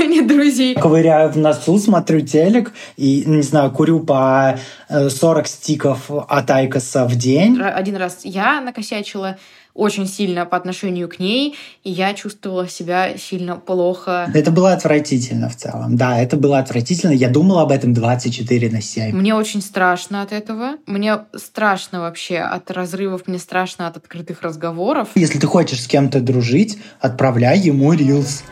Меня нет друзей. Ковыряю в носу, смотрю телек и, не знаю, курю по 40 стиков от Айкоса в день. Один раз я накосячила очень сильно по отношению к ней, и я чувствовала себя сильно плохо. Это было отвратительно в целом. Да, это было отвратительно. Я думала об этом 24 на 7. Мне очень страшно от этого. Мне страшно вообще от разрывов, мне страшно от открытых разговоров. Если ты хочешь с кем-то дружить, отправляй ему рилс.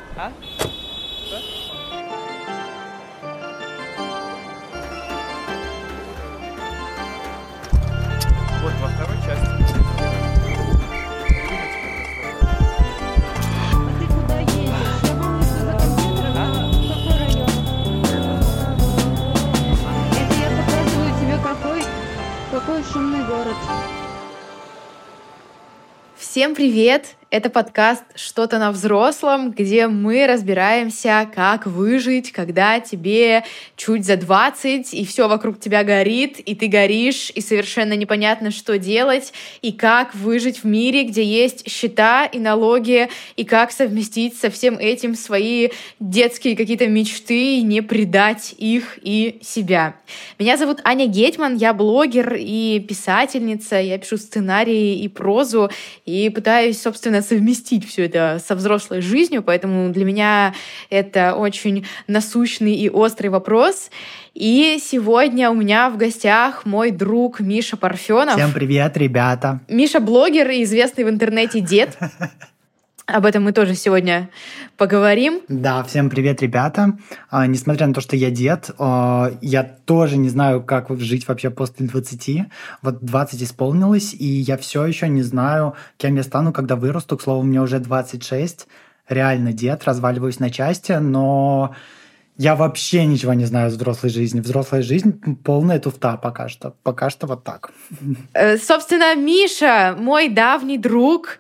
Всем привет! Это подкаст «Что-то на взрослом», где мы разбираемся, как выжить, когда тебе чуть за 20, и все вокруг тебя горит, и ты горишь, и совершенно непонятно, что делать, и как выжить в мире, где есть счета и налоги, и как совместить со всем этим свои детские какие-то мечты, и не предать их и себя. Меня зовут Аня Гетман, я блогер и писательница, я пишу сценарии и прозу, и пытаюсь, собственно, совместить все это со взрослой жизнью, поэтому для меня это очень насущный и острый вопрос. И сегодня у меня в гостях мой друг Миша Парфенов. Всем привет, ребята. Миша блогер и известный в интернете дед. Об этом мы тоже сегодня поговорим. Да, всем привет, ребята. А, несмотря на то, что я дед, а, я тоже не знаю, как жить вообще после 20. Вот 20 исполнилось, и я все еще не знаю, кем я стану, когда вырасту. К слову, мне уже 26. Реально дед, разваливаюсь на части, но я вообще ничего не знаю о взрослой жизни. Взрослая жизнь полная туфта пока что. Пока что вот так. Э, собственно, Миша, мой давний друг,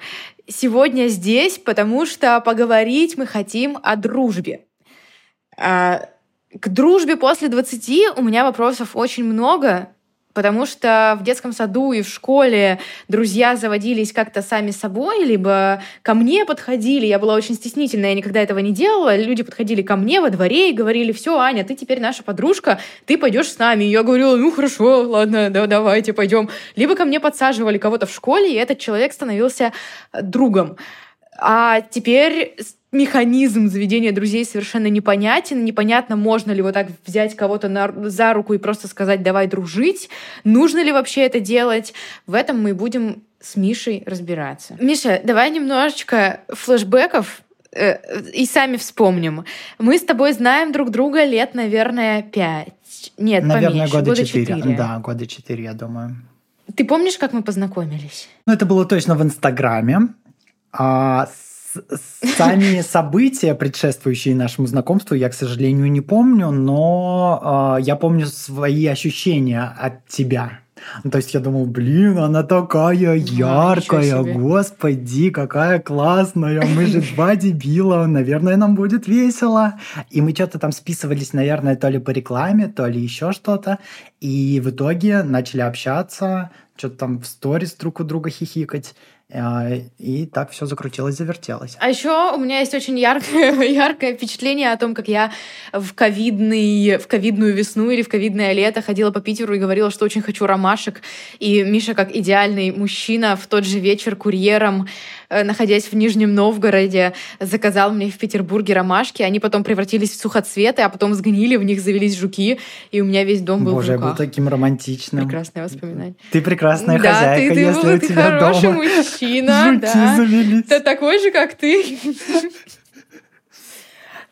сегодня здесь, потому что поговорить мы хотим о дружбе. А, к дружбе после 20 у меня вопросов очень много, потому что в детском саду и в школе друзья заводились как-то сами собой, либо ко мне подходили. Я была очень стеснительная, я никогда этого не делала. Люди подходили ко мне во дворе и говорили, все, Аня, ты теперь наша подружка, ты пойдешь с нами. И я говорила, ну хорошо, ладно, да, давайте пойдем. Либо ко мне подсаживали кого-то в школе, и этот человек становился другом. А теперь механизм заведения друзей совершенно непонятен. Непонятно, можно ли вот так взять кого-то на, за руку и просто сказать «давай дружить». Нужно ли вообще это делать? В этом мы будем с Мишей разбираться. Миша, давай немножечко флешбеков э, и сами вспомним. Мы с тобой знаем друг друга лет, наверное, пять. Нет, наверное, поменьше, года четыре. Да, года четыре, я думаю. Ты помнишь, как мы познакомились? Ну, это было точно в Инстаграме. А Сами события, предшествующие нашему знакомству, я, к сожалению, не помню, но э, я помню свои ощущения от тебя Ну, то есть я думал, блин, она такая яркая, господи, какая классная, мы же два дебила, наверное, нам будет весело. И мы что-то там списывались, наверное, то ли по рекламе, то ли еще что-то. И в итоге начали общаться, что-то там в сторис друг у друга хихикать. А, и так все закрутилось, завертелось. А еще у меня есть очень яркое, яркое впечатление о том, как я в, ковидный, в ковидную весну или в ковидное лето ходила по Питеру и говорила, что очень хочу ромашек. И Миша, как идеальный мужчина, в тот же вечер курьером, э, находясь в Нижнем Новгороде, заказал мне в Петербурге ромашки. Они потом превратились в сухоцветы, а потом сгнили, в них завелись жуки, и у меня весь дом был Боже, в руках. я был таким романтичным. Прекрасное воспоминание. Ты прекрасная да, хозяйка, ты, ты, если ты, у ты тебя хороший дома мужчина, жуки да. завелись. Да такой же, как ты.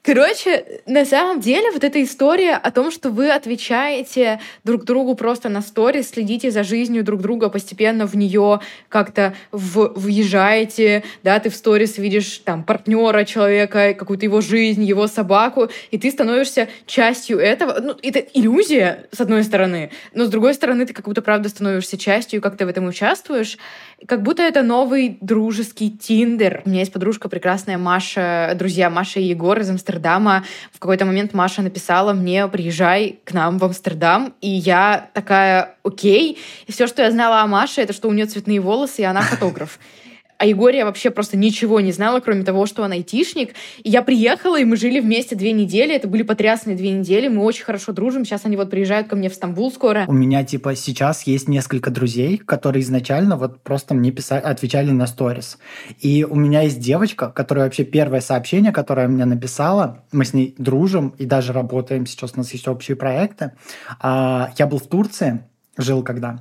Короче, на самом деле вот эта история о том, что вы отвечаете друг другу просто на сторис, следите за жизнью друг друга, постепенно в нее как-то в, въезжаете, да, ты в сторис видишь там партнера человека, какую-то его жизнь, его собаку, и ты становишься частью этого. Ну, это иллюзия, с одной стороны, но с другой стороны, ты как будто правда становишься частью, как ты в этом участвуешь. Как будто это новый дружеский тиндер. У меня есть подружка прекрасная Маша, друзья Маша и Егор из Амстердама. В какой-то момент Маша написала мне, приезжай к нам в Амстердам. И я такая, окей. И все, что я знала о Маше, это что у нее цветные волосы, и она фотограф. О Егоре я вообще просто ничего не знала, кроме того, что он айтишник. И я приехала, и мы жили вместе две недели. Это были потрясные две недели. Мы очень хорошо дружим. Сейчас они вот приезжают ко мне в Стамбул скоро. У меня, типа, сейчас есть несколько друзей, которые изначально вот просто мне писали, отвечали на сторис. И у меня есть девочка, которая вообще первое сообщение, которое мне написала, мы с ней дружим и даже работаем, сейчас у нас есть общие проекты. А, я был в Турции, жил когда,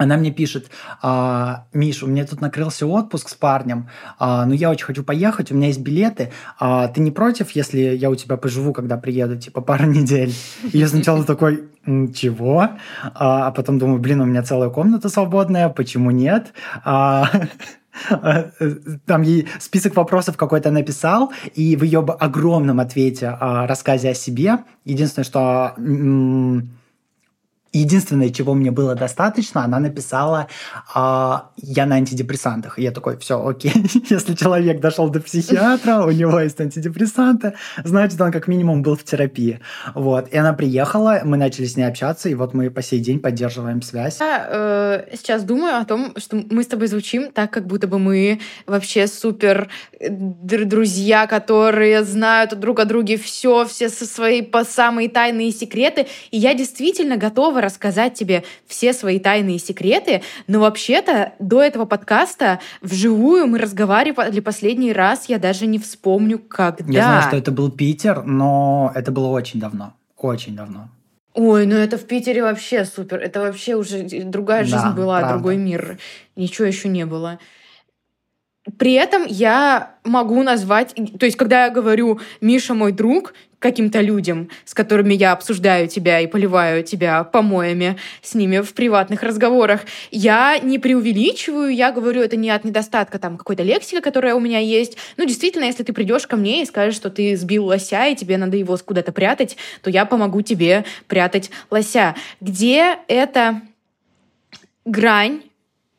она мне пишет, а, Миш, у меня тут накрылся отпуск с парнем, а, но я очень хочу поехать, у меня есть билеты. А, ты не против, если я у тебя поживу, когда приеду, типа пару недель? И я сначала такой, чего? А, потом думаю, блин, у меня целая комната свободная, почему нет? Там ей список вопросов какой-то написал, и в ее огромном ответе, рассказе о себе, единственное, что Единственное, чего мне было достаточно, она написала, а, я на антидепрессантах. И я такой, все, окей, если человек дошел до психиатра, у него есть антидепрессанты, значит, он как минимум был в терапии. Вот. И она приехала, мы начали с ней общаться, и вот мы по сей день поддерживаем связь. Я э, сейчас думаю о том, что мы с тобой звучим так, как будто бы мы вообще супер э, друзья, которые знают друг о друге все, все со свои по самые тайные секреты. И я действительно готова рассказать тебе все свои тайные секреты, но вообще-то до этого подкаста вживую мы разговаривали последний раз, я даже не вспомню, когда. Я знаю, что это был Питер, но это было очень давно. Очень давно. Ой, ну это в Питере вообще супер. Это вообще уже другая жизнь Да, была, правда. другой мир. Ничего еще не было. При этом я могу назвать, то есть когда я говорю Миша мой друг каким-то людям, с которыми я обсуждаю тебя и поливаю тебя помоями с ними в приватных разговорах, я не преувеличиваю, я говорю это не от недостатка там какой-то лексики, которая у меня есть. Ну, действительно, если ты придешь ко мне и скажешь, что ты сбил лося, и тебе надо его куда-то прятать, то я помогу тебе прятать лося. Где эта грань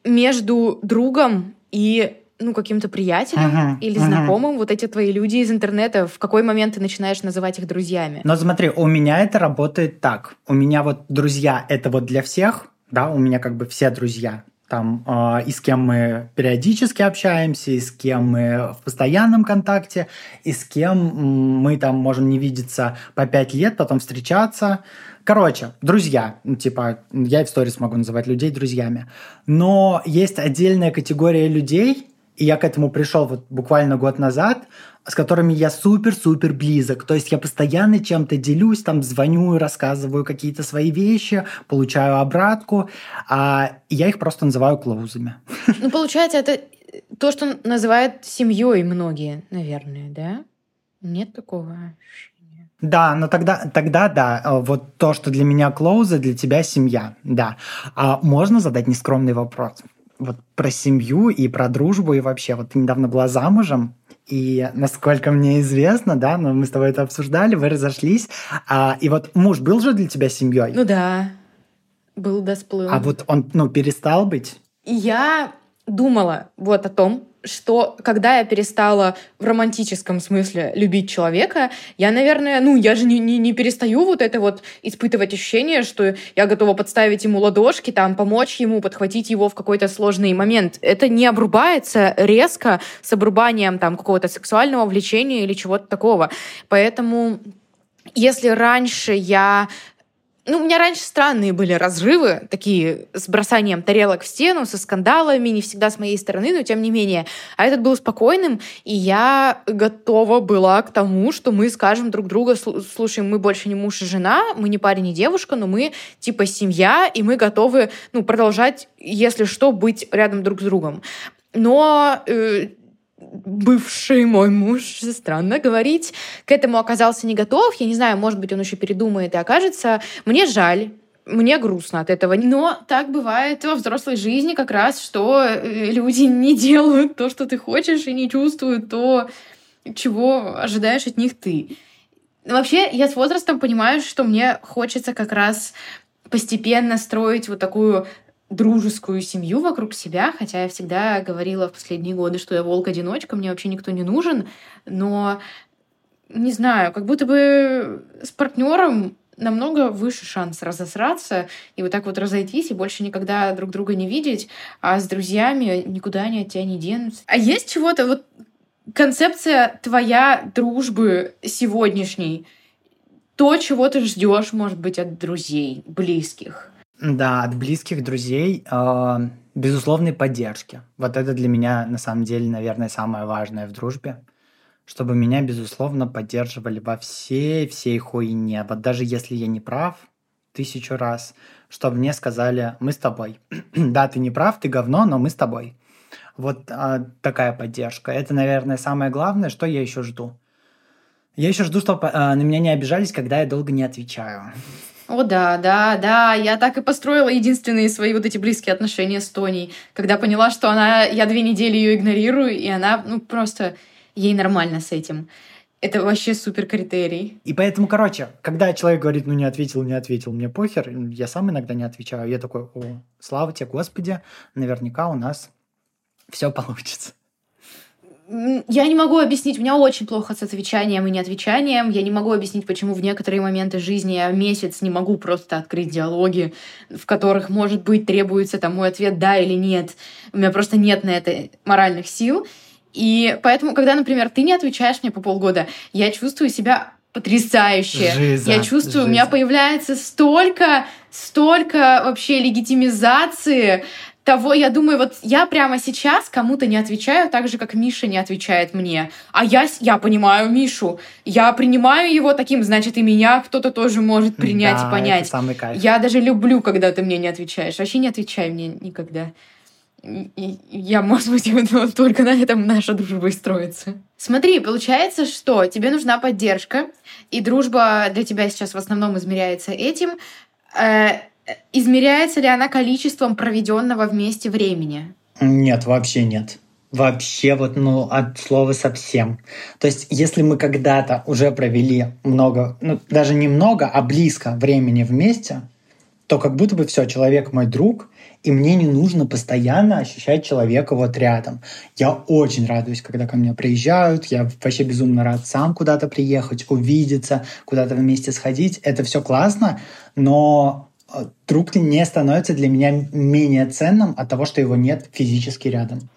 между другом и ну, каким-то приятелем Мгм, или мгм. знакомым, вот эти твои люди из интернета, в какой момент ты начинаешь называть их друзьями? Но смотри, у меня это работает так. У меня вот друзья это вот для всех, да, у меня как бы все друзья. Там, э, и с кем мы периодически общаемся, и с кем мы в постоянном контакте, и с кем мы там можем не видеться по пять лет, потом встречаться. Короче, друзья. Ну, Типа, я и в сторис могу называть людей друзьями. Но есть отдельная категория людей, и я к этому пришел вот буквально год назад, с которыми я супер-супер близок. То есть я постоянно чем-то делюсь, там звоню, рассказываю какие-то свои вещи, получаю обратку, а я их просто называю клоузами. Ну, получается, это то, что называют семьей многие, наверное, да? Нет такого? Да, но тогда, тогда да, э, вот то, что для меня клоузы, для тебя семья, да. А можно задать нескромный вопрос? Вот про семью и про дружбу и вообще. Вот ты недавно была замужем, и насколько мне известно, да, но мы с тобой это обсуждали, вы разошлись, а, и вот муж был же для тебя семьей? Ну да. Был да сплыл. А вот он, ну, перестал быть? Я думала вот о том, что когда я перестала в романтическом смысле любить человека, я, наверное, ну, я же не, не, не перестаю вот это вот испытывать ощущение, что я готова подставить ему ладошки, там, помочь ему, подхватить его в какой-то сложный момент. Это не обрубается резко с обрубанием там какого-то сексуального влечения или чего-то такого. Поэтому если раньше я ну, у меня раньше странные были разрывы, такие с бросанием тарелок в стену, со скандалами, не всегда с моей стороны, но тем не менее. А этот был спокойным, и я готова была к тому, что мы скажем друг другу, слушай, мы больше не муж и жена, мы не парень и девушка, но мы типа семья, и мы готовы ну, продолжать, если что, быть рядом друг с другом. Но э, бывший мой муж, странно говорить, к этому оказался не готов. Я не знаю, может быть, он еще передумает и окажется. Мне жаль, мне грустно от этого. Но так бывает во взрослой жизни как раз, что э, люди не делают то, что ты хочешь, и не чувствуют то, чего ожидаешь от них ты. Вообще, я с возрастом понимаю, что мне хочется как раз постепенно строить вот такую дружескую семью вокруг себя, хотя я всегда говорила в последние годы, что я волк-одиночка, мне вообще никто не нужен, но не знаю, как будто бы с партнером намного выше шанс разосраться и вот так вот разойтись и больше никогда друг друга не видеть, а с друзьями никуда они от тебя не денутся. А есть чего-то, вот концепция твоя дружбы сегодняшней, то, чего ты ждешь, может быть, от друзей, близких? Да, от близких друзей, э, безусловной поддержки. Вот это для меня, на самом деле, наверное, самое важное в дружбе. Чтобы меня, безусловно, поддерживали во всей, всей хуйне. Вот даже если я не прав тысячу раз, чтобы мне сказали, мы с тобой. да, ты не прав, ты говно, но мы с тобой. Вот э, такая поддержка. Это, наверное, самое главное, что я еще жду. Я еще жду, чтобы э, на меня не обижались, когда я долго не отвечаю. О, да, да, да. Я так и построила единственные свои вот эти близкие отношения с Тоней, когда поняла, что она, я две недели ее игнорирую, и она, ну, просто ей нормально с этим. Это вообще супер критерий. И поэтому, короче, когда человек говорит, ну не ответил, не ответил, мне похер, я сам иногда не отвечаю. Я такой, о, слава тебе, Господи, наверняка у нас все получится я не могу объяснить, у меня очень плохо с отвечанием и неотвечанием. Я не могу объяснить, почему в некоторые моменты жизни я месяц не могу просто открыть диалоги, в которых, может быть, требуется там мой ответ «да» или «нет». У меня просто нет на это моральных сил. И поэтому, когда, например, ты не отвечаешь мне по полгода, я чувствую себя потрясающе. Жиза, я чувствую, жиза. у меня появляется столько, столько вообще легитимизации того, я думаю, вот я прямо сейчас кому-то не отвечаю так же, как Миша не отвечает мне. А я, я понимаю Мишу. Я принимаю его таким, значит, и меня кто-то тоже может принять да, и понять. Это самый кайф. Я даже люблю, когда ты мне не отвечаешь. Вообще не отвечай мне никогда. И я, может быть, только на этом наша дружба и строится. Смотри, получается, что тебе нужна поддержка, и дружба для тебя сейчас в основном измеряется этим. Э, измеряется ли она количеством проведенного вместе времени? Нет, вообще нет. Вообще вот, ну, от слова совсем. То есть, если мы когда-то уже провели много, ну, даже не много, а близко времени вместе, то как будто бы все, человек мой друг, и мне не нужно постоянно ощущать человека вот рядом. Я очень радуюсь, когда ко мне приезжают, я вообще безумно рад сам куда-то приехать, увидеться, куда-то вместе сходить. Это все классно, но друг не становится для меня менее ценным от того, что его нет физически рядом.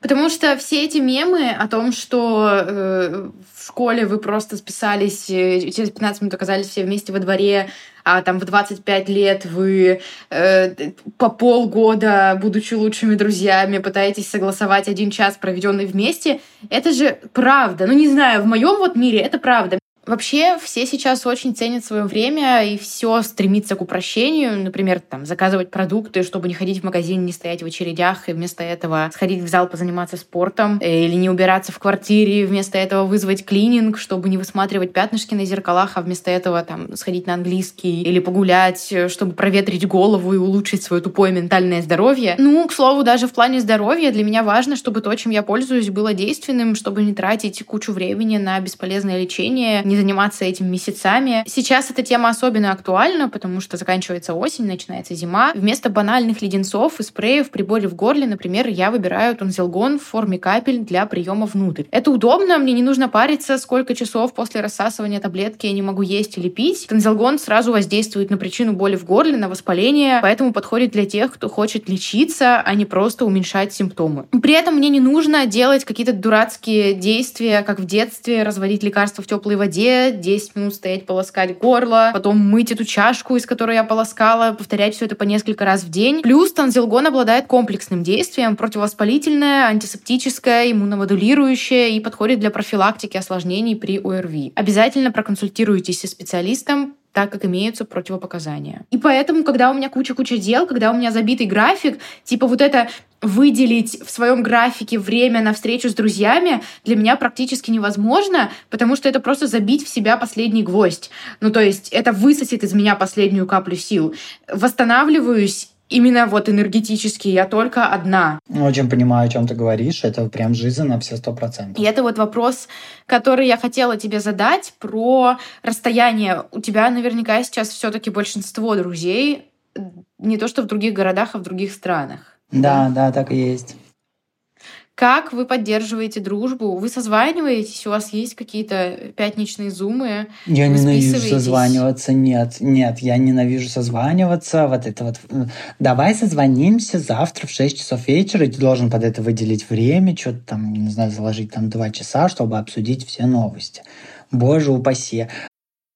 Потому что все эти мемы о том, что э, в школе вы просто списались, э, через 15 минут оказались все вместе во дворе, а там в 25 лет вы э, по полгода, будучи лучшими друзьями, пытаетесь согласовать один час, проведенный вместе, это же правда. Ну, не знаю, в моем вот мире это правда. Вообще все сейчас очень ценят свое время и все стремится к упрощению. Например, там, заказывать продукты, чтобы не ходить в магазин, не стоять в очередях, и вместо этого сходить в зал позаниматься спортом, э, или не убираться в квартире, вместо этого вызвать клининг, чтобы не высматривать пятнышки на зеркалах, а вместо этого там сходить на английский или погулять, э, чтобы проветрить голову и улучшить свое тупое ментальное здоровье. Ну, к слову, даже в плане здоровья для меня важно, чтобы то, чем я пользуюсь, было действенным, чтобы не тратить кучу времени на бесполезное лечение, не заниматься этим месяцами. Сейчас эта тема особенно актуальна, потому что заканчивается осень, начинается зима. Вместо банальных леденцов и спреев при боли в горле, например, я выбираю тонзилгон в форме капель для приема внутрь. Это удобно, мне не нужно париться, сколько часов после рассасывания таблетки я не могу есть или пить. Тонзилгон сразу воздействует на причину боли в горле, на воспаление, поэтому подходит для тех, кто хочет лечиться, а не просто уменьшать симптомы. При этом мне не нужно делать какие-то дурацкие действия, как в детстве, разводить лекарства в теплой воде, 10 минут стоять, полоскать горло, потом мыть эту чашку, из которой я полоскала, повторять все это по несколько раз в день. Плюс танзилгон обладает комплексным действием, противовоспалительное, антисептическое, иммуномодулирующее и подходит для профилактики осложнений при ОРВИ. Обязательно проконсультируйтесь со специалистом, так как имеются противопоказания. И поэтому, когда у меня куча-куча дел, когда у меня забитый график, типа вот это выделить в своем графике время на встречу с друзьями для меня практически невозможно, потому что это просто забить в себя последний гвоздь. Ну, то есть это высосет из меня последнюю каплю сил. Восстанавливаюсь именно вот энергетически я только одна. Очень понимаю, о чем ты говоришь. Это прям жизнь на все сто процентов. И это вот вопрос, который я хотела тебе задать про расстояние. У тебя наверняка сейчас все-таки большинство друзей не то что в других городах, а в других странах. Да, да, так и есть. Как вы поддерживаете дружбу? Вы созваниваетесь? У вас есть какие-то пятничные зумы? Я ненавижу созваниваться. Нет, нет, я ненавижу созваниваться. Вот это вот. Давай созвонимся завтра в 6 часов вечера, и ты должен под это выделить время, что-то там, не знаю, заложить там 2 часа, чтобы обсудить все новости. Боже упаси.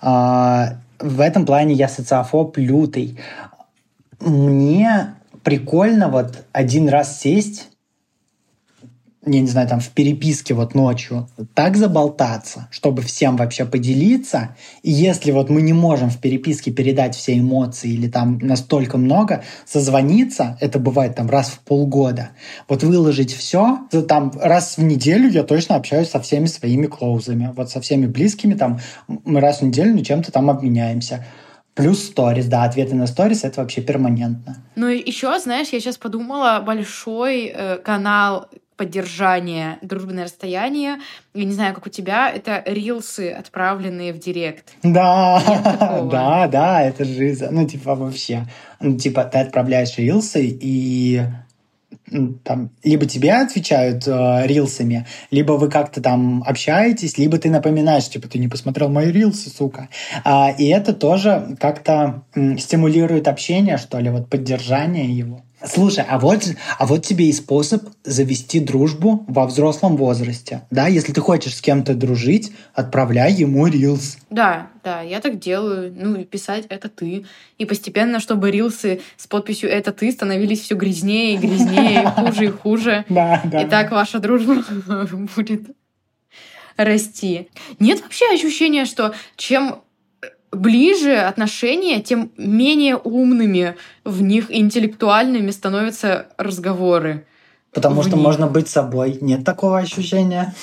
А, в этом плане я социофоб лютый. Мне прикольно вот один раз сесть я не знаю, там в переписке вот ночью так заболтаться, чтобы всем вообще поделиться. И если вот мы не можем в переписке передать все эмоции или там настолько много, созвониться, это бывает там раз в полгода, вот выложить все, там раз в неделю я точно общаюсь со всеми своими клоузами, вот со всеми близкими, там мы раз в неделю чем-то там обменяемся. Плюс сторис, да, ответы на сторис это вообще перманентно. Ну и еще, знаешь, я сейчас подумала, большой э, канал поддержания дружбы на расстоянии. Я не знаю, как у тебя, это рилсы, отправленные в директ. Да, да, да, это жизнь. Ну, типа, вообще. Ну, типа, ты отправляешь рилсы, и там либо тебе отвечают э, рилсами, либо вы как-то там общаетесь, либо ты напоминаешь, типа, ты не посмотрел мои рилсы, сука. А, и это тоже как-то м, стимулирует общение, что ли, вот поддержание его. Слушай, а вот, а вот тебе и способ завести дружбу во взрослом возрасте. Да, если ты хочешь с кем-то дружить, отправляй ему рилс. Да, да, я так делаю. Ну, писать «это ты». И постепенно, чтобы рилсы с подписью «это ты» становились все грязнее и грязнее, хуже и хуже. Да, да. И так ваша дружба будет расти. Нет вообще ощущения, что чем ближе отношения, тем менее умными в них интеллектуальными становятся разговоры. Потому что них. можно быть собой. Нет такого ощущения.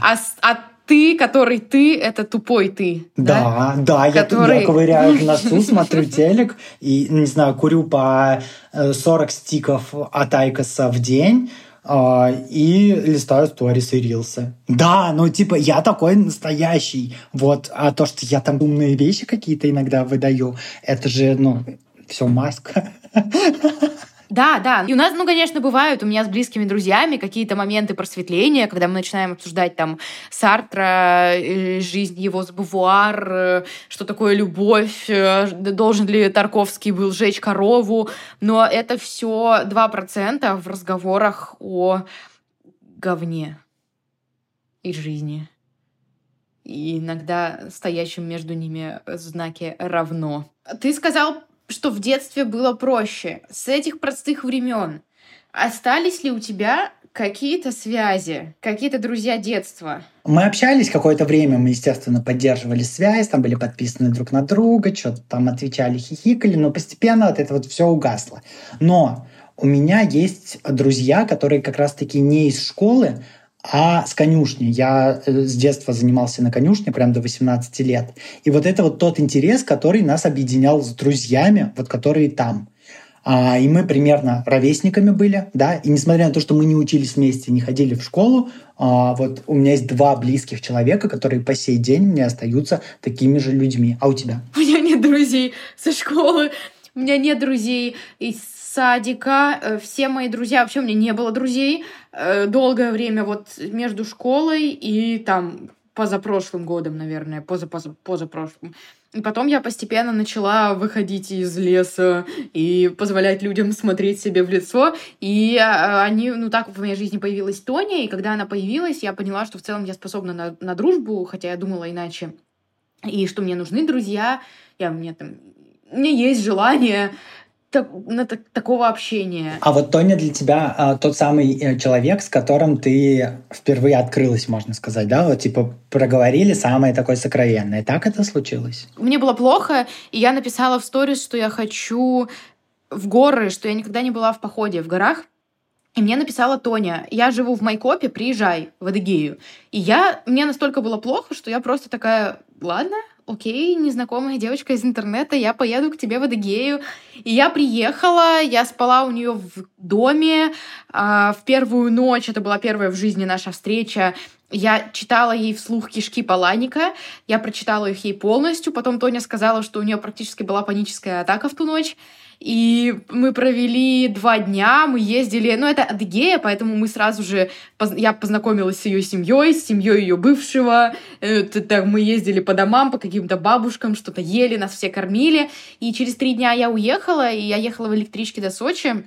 А, а ты, который ты, это тупой ты. Да, да, да который... я, я ковыряю в носу, смотрю телек и, не знаю, курю по 40 э, стиков от Айкоса в день, и листаю сторис и рилсы. Да, ну типа я такой настоящий. Вот, а то, что я там умные вещи какие-то иногда выдаю, это же, ну, все маска. Да, да. И у нас, ну, конечно, бывают у меня с близкими друзьями какие-то моменты просветления, когда мы начинаем обсуждать там Сартра, э, жизнь его с Бувуар, э, что такое любовь, э, должен ли Тарковский был сжечь корову. Но это все 2% в разговорах о говне и жизни. И иногда стоящим между ними знаки равно. Ты сказал что в детстве было проще. С этих простых времен остались ли у тебя какие-то связи, какие-то друзья детства? Мы общались какое-то время, мы, естественно, поддерживали связь, там были подписаны друг на друга, что-то там отвечали, хихикали, но постепенно вот это вот все угасло. Но у меня есть друзья, которые как раз-таки не из школы, а с конюшни. Я э, с детства занимался на конюшне, прям до 18 лет. И вот это вот тот интерес, который нас объединял с друзьями, вот которые там. А, и мы примерно ровесниками были, да, и несмотря на то, что мы не учились вместе, не ходили в школу, а, вот у меня есть два близких человека, которые по сей день мне остаются такими же людьми. А у тебя? У меня нет друзей со школы, у меня нет друзей из садика. Э, все мои друзья, вообще у меня не было друзей э, долгое время вот между школой и там позапрошлым годом, наверное, поза поза позапрошлым. И потом я постепенно начала выходить из леса и позволять людям смотреть себе в лицо. И э, они, ну так в моей жизни появилась Тоня, и когда она появилась, я поняла, что в целом я способна на, на дружбу, хотя я думала иначе. И что мне нужны друзья, я мне там у меня есть желание так, на так, такого общения. А вот Тоня для тебя а, тот самый э, человек, с которым ты впервые открылась, можно сказать, да? Вот типа проговорили самое такое сокровенное. Так это случилось? Мне было плохо, и я написала в сторис, что я хочу в горы, что я никогда не была в походе в горах. И мне написала Тоня, я живу в Майкопе, приезжай в Адыгею. И я, мне настолько было плохо, что я просто такая, ладно, окей, незнакомая девочка из интернета, я поеду к тебе в Адыгею. И я приехала, я спала у нее в доме. А, в первую ночь, это была первая в жизни наша встреча, я читала ей вслух кишки Паланика, я прочитала их ей полностью, потом Тоня сказала, что у нее практически была паническая атака в ту ночь. И мы провели два дня, мы ездили, ну это Адыгея, поэтому мы сразу же, я познакомилась с ее семьей, с семьей ее бывшего, это, мы ездили по домам, по каким-то бабушкам, что-то ели, нас все кормили, и через три дня я уехала, и я ехала в электричке до Сочи,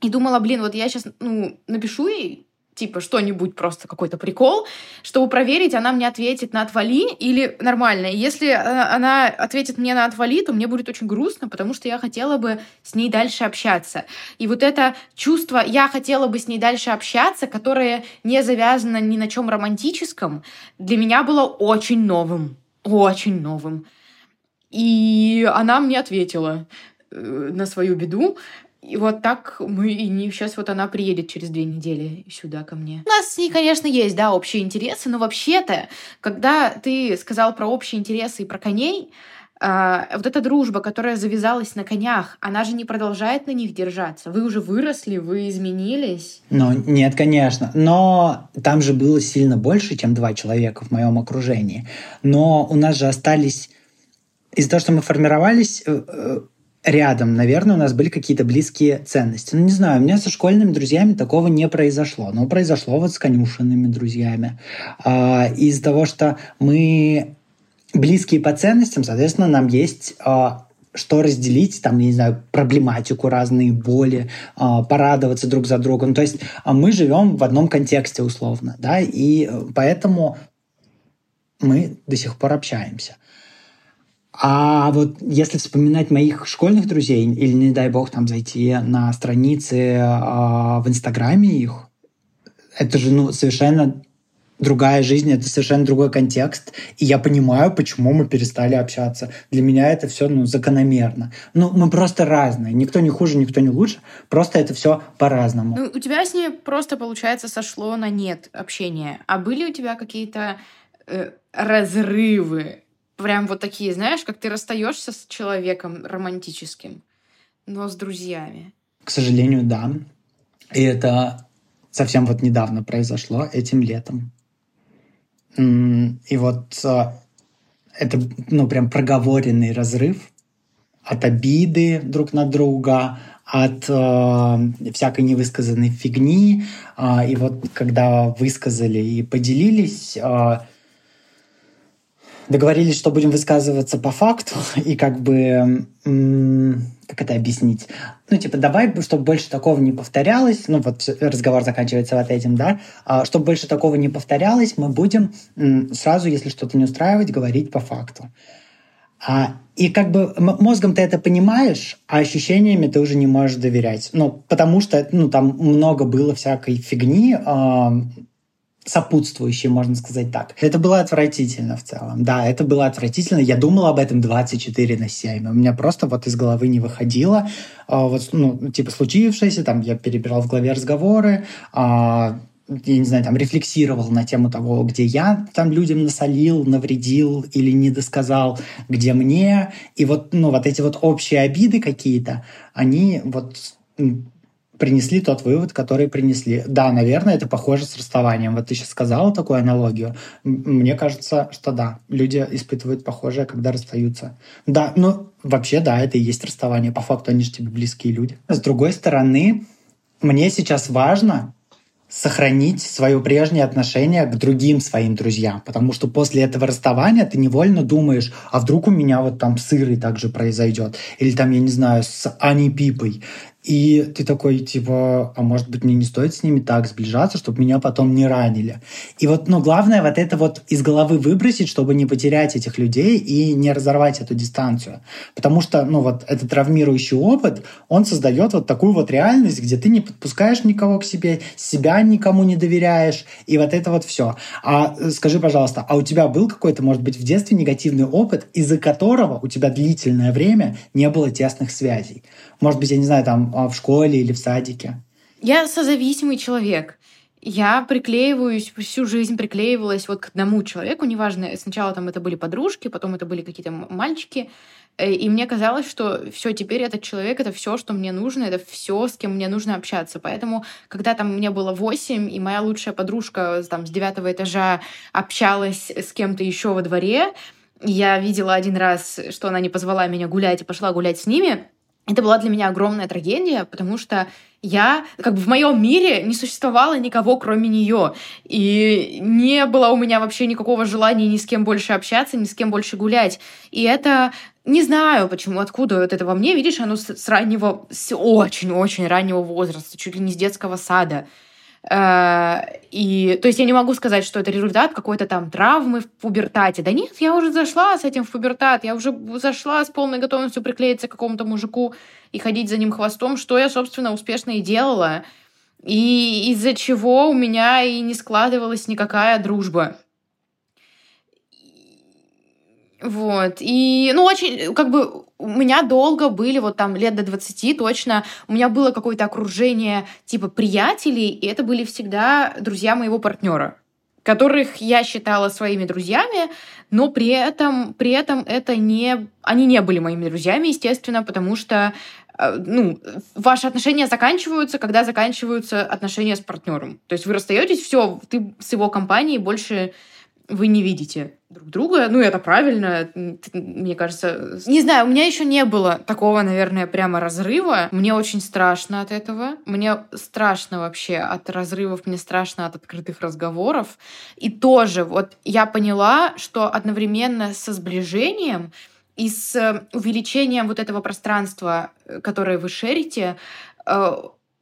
и думала, блин, вот я сейчас, ну, напишу ей, типа что-нибудь, просто какой-то прикол, чтобы проверить, она мне ответит на отвали или нормально. Если э, она ответит мне на отвали, то мне будет очень грустно, потому что я хотела бы с ней дальше общаться. И вот это чувство «я хотела бы с ней дальше общаться», которое не завязано ни на чем романтическом, для меня было очень новым. Очень новым. И она мне ответила э, на свою беду. И вот так мы и не... Сейчас вот она приедет через две недели сюда ко мне. У нас с ней, конечно, есть, да, общие интересы, но вообще-то, когда ты сказал про общие интересы и про коней, Uh, вот эта дружба, которая завязалась на конях, она же не продолжает на них держаться. Вы уже выросли, вы изменились. Ну, нет, конечно. Но там же было сильно больше, чем два человека в моем окружении. Но у нас же остались... Из-за того, что мы формировались, э, э, рядом, наверное, у нас были какие-то близкие ценности. Ну, не знаю, у меня со школьными друзьями такого не произошло. Но произошло вот с конюшенными друзьями. А, из-за того, что мы близкие по ценностям, соответственно, нам есть а, что разделить, там, не знаю, проблематику, разные боли, а, порадоваться друг за другом. То есть а, мы живем в одном контексте условно, да, и э, поэтому мы до сих пор общаемся. А вот если вспоминать моих школьных друзей, или, не дай бог, там зайти на страницы э, в Инстаграме их, это же ну, совершенно другая жизнь, это совершенно другой контекст. И я понимаю, почему мы перестали общаться. Для меня это все ну, закономерно. Ну, мы просто разные. Никто не хуже, никто не лучше. Просто это все по-разному. Ну, у тебя с ней просто, получается, сошло на нет общения. А были у тебя какие-то э, разрывы прям вот такие, знаешь, как ты расстаешься с человеком романтическим, но с друзьями. К сожалению, да. И это совсем вот недавно произошло, этим летом. И вот а, это, ну, прям проговоренный разрыв. от обиды друг на друга, от э, всякой невысказанной фигни. Э, и вот когда высказали и поделились, э, договорились, что будем высказываться по факту, и как бы, как это объяснить? Ну, типа, давай, чтобы больше такого не повторялось, ну, вот разговор заканчивается вот этим, да, а, чтобы больше такого не повторялось, мы будем сразу, если что-то не устраивать, говорить по факту. А, и как бы мозгом ты это понимаешь, а ощущениями ты уже не можешь доверять. Ну, потому что ну, там много было всякой фигни, сопутствующие, можно сказать так. Это было отвратительно в целом. Да, это было отвратительно. Я думал об этом 24 на 7. У меня просто вот из головы не выходило. А, вот, ну, типа случившееся, там я перебирал в голове разговоры, а, я не знаю, там рефлексировал на тему того, где я там людям насолил, навредил или не досказал, где мне. И вот, ну, вот эти вот общие обиды какие-то, они вот принесли тот вывод, который принесли. Да, наверное, это похоже с расставанием. Вот ты сейчас сказала такую аналогию. Мне кажется, что да, люди испытывают похожее, когда расстаются. Да, ну вообще да, это и есть расставание. По факту они же тебе близкие люди. С другой стороны, мне сейчас важно сохранить свое прежнее отношение к другим своим друзьям. Потому что после этого расставания ты невольно думаешь, а вдруг у меня вот там с Ирой также произойдет. Или там, я не знаю, с Аней Пипой. И ты такой, типа, а может быть, мне не стоит с ними так сближаться, чтобы меня потом не ранили. И вот, ну, главное вот это вот из головы выбросить, чтобы не потерять этих людей и не разорвать эту дистанцию. Потому что, ну, вот этот травмирующий опыт, он создает вот такую вот реальность, где ты не подпускаешь никого к себе, себя никому не доверяешь, и вот это вот все. А э, скажи, пожалуйста, а у тебя был какой-то, может быть, в детстве негативный опыт, из-за которого у тебя длительное время не было тесных связей? Может быть, я не знаю, там а, в школе или в садике? Я созависимый человек. Я приклеиваюсь, всю жизнь приклеивалась вот к одному человеку, неважно, сначала там это были подружки, потом это были какие-то мальчики, э, и мне казалось, что все теперь этот человек это все, что мне нужно, это все, с кем мне нужно общаться. Поэтому, когда там мне было восемь, и моя лучшая подружка там с девятого этажа общалась с кем-то еще во дворе, я видела один раз, что она не позвала меня гулять и пошла гулять с ними, это была для меня огромная трагедия, потому что я, как бы в моем мире не существовало никого, кроме нее. И не было у меня вообще никакого желания ни с кем больше общаться, ни с кем больше гулять. И это не знаю, почему, откуда вот это во мне, видишь, оно с, раннего, с очень-очень раннего возраста, чуть ли не с детского сада. Э, и, то есть я не могу сказать, что это результат какой-то там травмы в пубертате. Да нет, я уже зашла с этим в пубертат, я уже зашла с полной готовностью приклеиться к какому-то мужику и ходить за ним хвостом, что я, собственно, успешно и делала. И из-за чего у меня и не складывалась никакая дружба. Вот. И, ну, очень, как бы, у меня долго были, вот там, лет до 20 точно, у меня было какое-то окружение, типа, приятелей, и это были всегда друзья моего партнера которых я считала своими друзьями, но при этом, при этом это не... Они не были моими друзьями, естественно, потому что э, ну, ваши отношения заканчиваются, когда заканчиваются отношения с партнером. То есть вы расстаетесь, все, ты с его компанией больше вы не видите друг друга. Ну, это правильно, мне кажется. Не знаю, у меня еще не было такого, наверное, прямо разрыва. Мне очень страшно от этого. Мне страшно вообще от разрывов, мне страшно от открытых разговоров. И тоже вот я поняла, что одновременно со сближением и с увеличением вот этого пространства, э, которое вы шерите, э,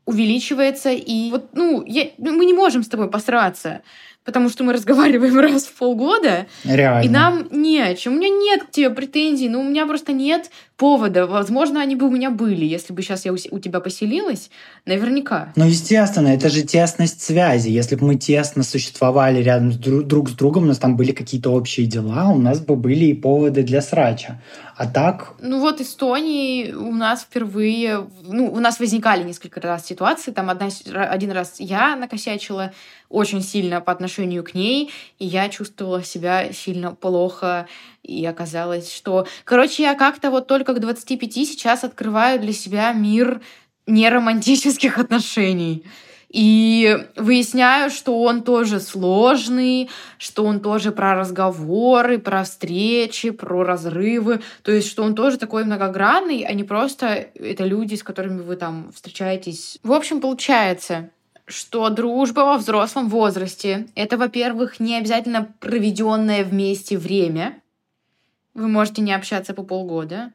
увеличивается и вот, ну, я, мы не можем с тобой посраться потому что мы разговариваем раз в полгода. Реально. И нам не о чем. У меня нет к тебе претензий, но у меня просто нет повода. Возможно, они бы у меня были, если бы сейчас я у тебя поселилась, наверняка. Ну, естественно, это же тесность связи. Если бы мы тесно существовали рядом с друг с другом, у нас там были какие-то общие дела, у нас бы были и поводы для срача. А так... Ну вот Эстонии у нас впервые... Ну, у нас возникали несколько раз ситуации. Там одна, один раз я накосячила очень сильно по отношению к ней, и я чувствовала себя сильно плохо, и оказалось, что... Короче, я как-то вот только к 25 сейчас открываю для себя мир неромантических отношений. И выясняю, что он тоже сложный, что он тоже про разговоры, про встречи, про разрывы. То есть, что он тоже такой многогранный, а не просто это люди, с которыми вы там встречаетесь. В общем, получается, что дружба во взрослом возрасте — это, во-первых, не обязательно проведенное вместе время. Вы можете не общаться по полгода.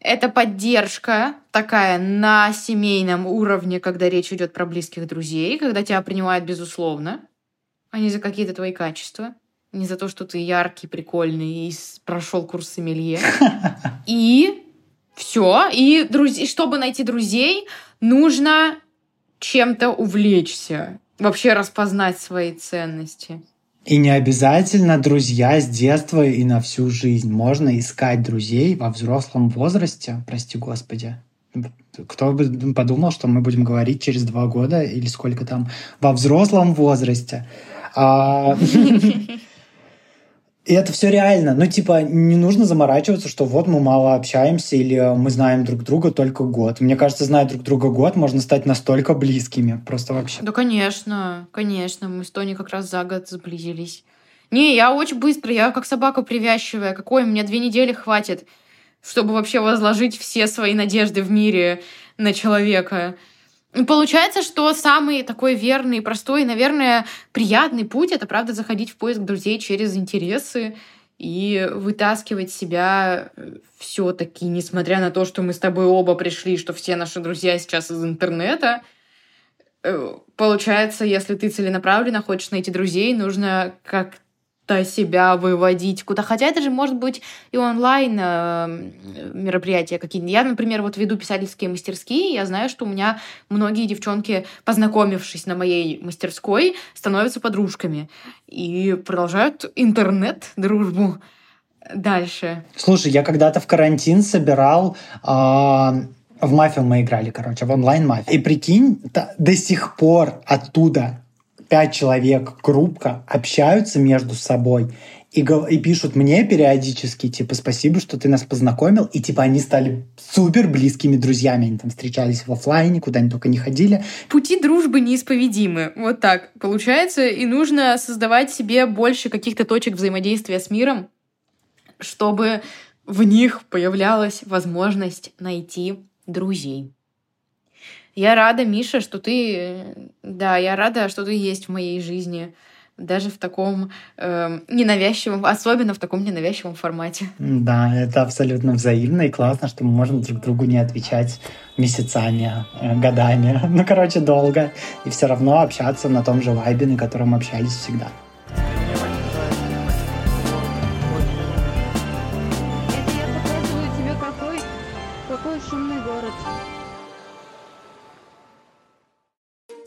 Это поддержка такая на семейном уровне, когда речь идет про близких друзей, когда тебя принимают безусловно, а не за какие-то твои качества, не за то, что ты яркий, прикольный и прошел курс сомелье. И все. И друз... чтобы найти друзей, нужно чем-то увлечься, вообще распознать свои ценности. И не обязательно друзья с детства и на всю жизнь. Можно искать друзей во взрослом возрасте, прости господи. Кто бы подумал, что мы будем говорить через два года или сколько там во взрослом возрасте. И это все реально. Ну, типа, не нужно заморачиваться, что вот мы мало общаемся или мы знаем друг друга только год. Мне кажется, зная друг друга год, можно стать настолько близкими. Просто вообще. Да, конечно, конечно. Мы с Тони как раз за год сблизились. Не, я очень быстро, я как собака привязчивая. Какой мне две недели хватит, чтобы вообще возложить все свои надежды в мире на человека. Получается, что самый такой верный, простой, наверное, приятный путь — это, правда, заходить в поиск друзей через интересы и вытаскивать себя э, все-таки, несмотря на то, что мы с тобой оба пришли, что все наши друзья сейчас из интернета, э, получается, если ты целенаправленно хочешь найти друзей, нужно как себя выводить куда. Хотя это же может быть и онлайн э, мероприятия какие-нибудь. Я, например, вот веду писательские мастерские, я знаю, что у меня многие девчонки, познакомившись на моей мастерской, становятся подружками и продолжают интернет-дружбу дальше. Слушай, я когда-то в карантин собирал э, в мафию мы играли, короче, в онлайн-мафию. И прикинь, до сих пор оттуда пять человек, группка, общаются между собой и, и пишут мне периодически, типа, спасибо, что ты нас познакомил, и, типа, они стали супер близкими друзьями, они там встречались в офлайне, куда они только не ходили. Пути дружбы неисповедимы, вот так получается, и нужно создавать себе больше каких-то точек взаимодействия с миром, чтобы в них появлялась возможность найти друзей. Я рада, Миша, что ты... Да, я рада, что ты есть в моей жизни. Даже в таком э, ненавязчивом, особенно в таком ненавязчивом формате. Да, это абсолютно взаимно и классно, что мы можем друг другу не отвечать месяцами, э, годами, ну, короче, долго, и все равно общаться на том же вайбе, на котором общались всегда.